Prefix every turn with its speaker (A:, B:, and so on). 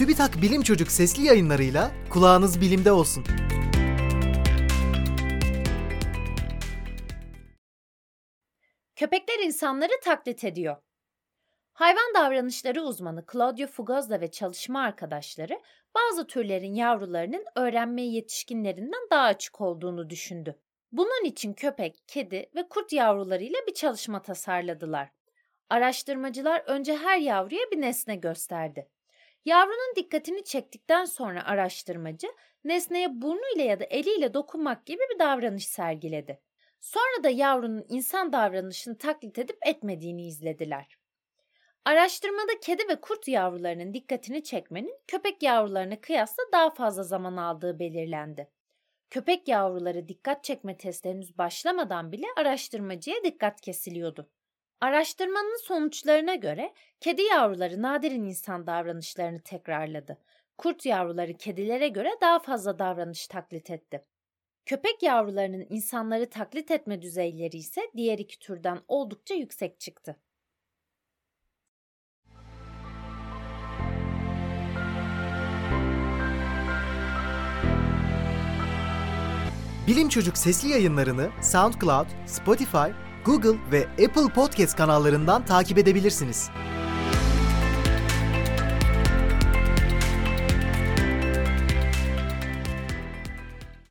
A: TÜBİTAK Bilim Çocuk sesli yayınlarıyla kulağınız bilimde olsun.
B: Köpekler insanları taklit ediyor. Hayvan davranışları uzmanı Claudio Fugazza ve çalışma arkadaşları bazı türlerin yavrularının öğrenmeye yetişkinlerinden daha açık olduğunu düşündü. Bunun için köpek, kedi ve kurt yavrularıyla bir çalışma tasarladılar. Araştırmacılar önce her yavruya bir nesne gösterdi. Yavrunun dikkatini çektikten sonra araştırmacı nesneye burnuyla ya da eliyle dokunmak gibi bir davranış sergiledi. Sonra da yavrunun insan davranışını taklit edip etmediğini izlediler. Araştırmada kedi ve kurt yavrularının dikkatini çekmenin köpek yavrularına kıyasla daha fazla zaman aldığı belirlendi. Köpek yavruları dikkat çekme testi henüz başlamadan bile araştırmacıya dikkat kesiliyordu. Araştırmanın sonuçlarına göre kedi yavruları nadiren insan davranışlarını tekrarladı. Kurt yavruları kedilere göre daha fazla davranış taklit etti. Köpek yavrularının insanları taklit etme düzeyleri ise diğer iki türden oldukça yüksek çıktı.
A: Bilim Çocuk sesli yayınlarını SoundCloud, Spotify, Google ve Apple Podcast kanallarından takip edebilirsiniz.